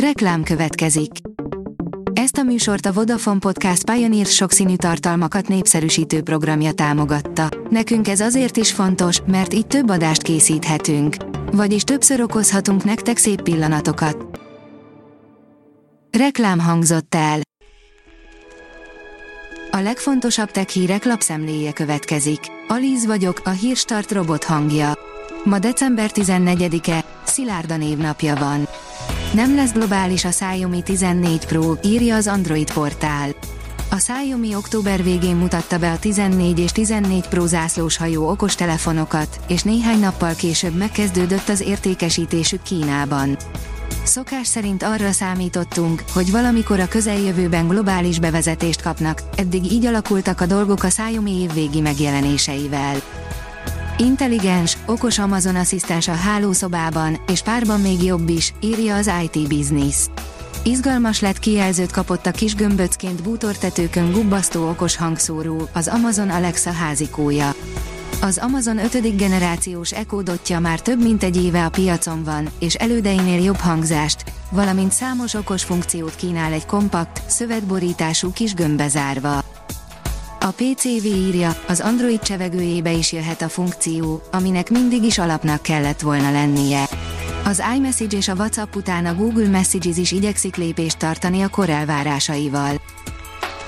Reklám következik. Ezt a műsort a Vodafone Podcast Pioneer sokszínű tartalmakat népszerűsítő programja támogatta. Nekünk ez azért is fontos, mert így több adást készíthetünk. Vagyis többször okozhatunk nektek szép pillanatokat. Reklám hangzott el. A legfontosabb tech hírek lapszemléje következik. Alíz vagyok, a hírstart robot hangja. Ma december 14-e, Szilárda névnapja van. Nem lesz globális a Xiaomi 14 Pro, írja az Android portál. A Xiaomi október végén mutatta be a 14 és 14 Pro zászlós hajó okostelefonokat, és néhány nappal később megkezdődött az értékesítésük Kínában. Szokás szerint arra számítottunk, hogy valamikor a közeljövőben globális bevezetést kapnak, eddig így alakultak a dolgok a Xiaomi évvégi megjelenéseivel. Intelligens, okos Amazon asszisztens a hálószobában, és párban még jobb is, írja az IT Business. Izgalmas lett kijelzőt kapott a kis gömböcként bútortetőkön gubbasztó okos hangszóró, az Amazon Alexa házikója. Az Amazon 5. generációs Echo dotja már több mint egy éve a piacon van, és elődeinél jobb hangzást, valamint számos okos funkciót kínál egy kompakt, szövetborítású kis gömbbe zárva. A PCV írja, az Android csevegőjébe is jöhet a funkció, aminek mindig is alapnak kellett volna lennie. Az iMessage és a WhatsApp után a Google Messages is igyekszik lépést tartani a kor elvárásaival.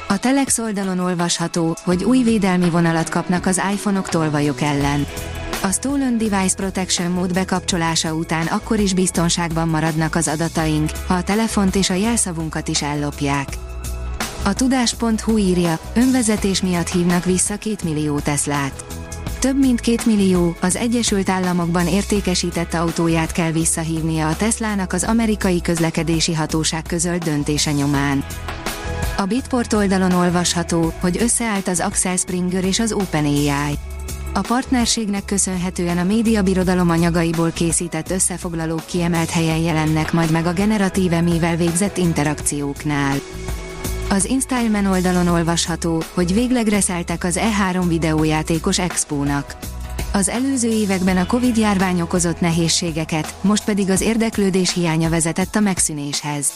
A Telex oldalon olvasható, hogy új védelmi vonalat kapnak az iPhone-ok tolvajok ellen. A Stolen Device Protection mód bekapcsolása után akkor is biztonságban maradnak az adataink, ha a telefont és a jelszavunkat is ellopják. A tudás.hu írja, önvezetés miatt hívnak vissza két millió Teslát. Több mint két millió, az Egyesült Államokban értékesített autóját kell visszahívnia a Teslának az amerikai közlekedési hatóság közölt döntése nyomán. A Bitport oldalon olvasható, hogy összeállt az Axel Springer és az OpenAI. A partnerségnek köszönhetően a médiabirodalom anyagaiból készített összefoglalók kiemelt helyen jelennek majd meg a generatív mivel végzett interakcióknál. Az InStyleman oldalon olvasható, hogy végleg reszeltek az E3 videójátékos expónak. Az előző években a Covid járvány okozott nehézségeket, most pedig az érdeklődés hiánya vezetett a megszűnéshez.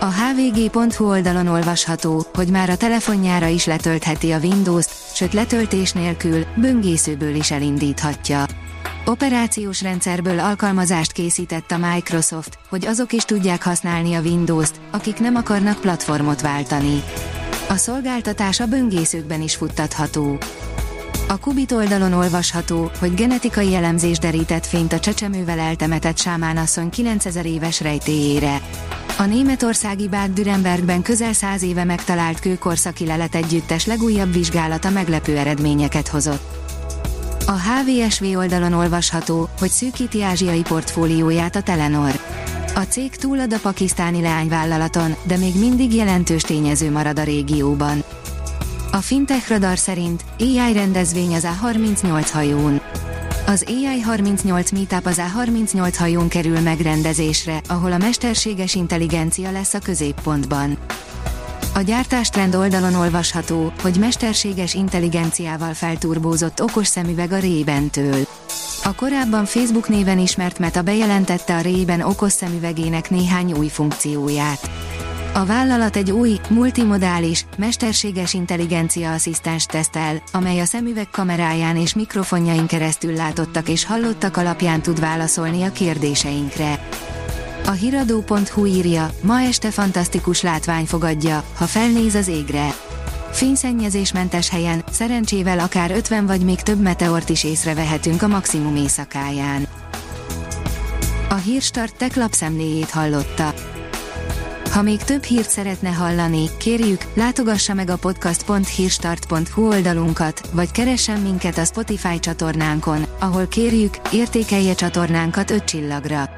A hvg.hu oldalon olvasható, hogy már a telefonjára is letöltheti a Windows-t, sőt letöltés nélkül, böngészőből is elindíthatja. Operációs rendszerből alkalmazást készített a Microsoft, hogy azok is tudják használni a Windows-t, akik nem akarnak platformot váltani. A szolgáltatás a böngészőkben is futtatható. A Kubit oldalon olvasható, hogy genetikai elemzés derített fényt a csecsemővel eltemetett Sámán asszony 9000 éves rejtéjére. A németországi Bad Dürrenbergben közel száz éve megtalált kőkorszaki lelet együttes legújabb vizsgálata meglepő eredményeket hozott. A HVSV oldalon olvasható, hogy szűkíti ázsiai portfólióját a Telenor. A cég túlad a pakisztáni leányvállalaton, de még mindig jelentős tényező marad a régióban. A Fintech Radar szerint AI rendezvény az A38 hajón. Az AI 38 Meetup az A38 hajón kerül megrendezésre, ahol a mesterséges intelligencia lesz a középpontban. A gyártástrend oldalon olvasható, hogy mesterséges intelligenciával felturbózott okos szemüveg a Ray-Ban-től. A korábban Facebook néven ismert Meta bejelentette a Ray-Ban okos szemüvegének néhány új funkcióját. A vállalat egy új, multimodális, mesterséges intelligencia asszisztens tesztel, amely a szemüveg kameráján és mikrofonjain keresztül látottak és hallottak alapján tud válaszolni a kérdéseinkre. A hiradó.hu írja, ma este fantasztikus látvány fogadja, ha felnéz az égre. Fényszennyezésmentes helyen, szerencsével akár 50 vagy még több meteort is észrevehetünk a maximum éjszakáján. A Hírstart tech lapszemléjét hallotta. Ha még több hírt szeretne hallani, kérjük, látogassa meg a podcast.hírstart.hu oldalunkat, vagy keressen minket a Spotify csatornánkon, ahol kérjük, értékelje csatornánkat 5 csillagra.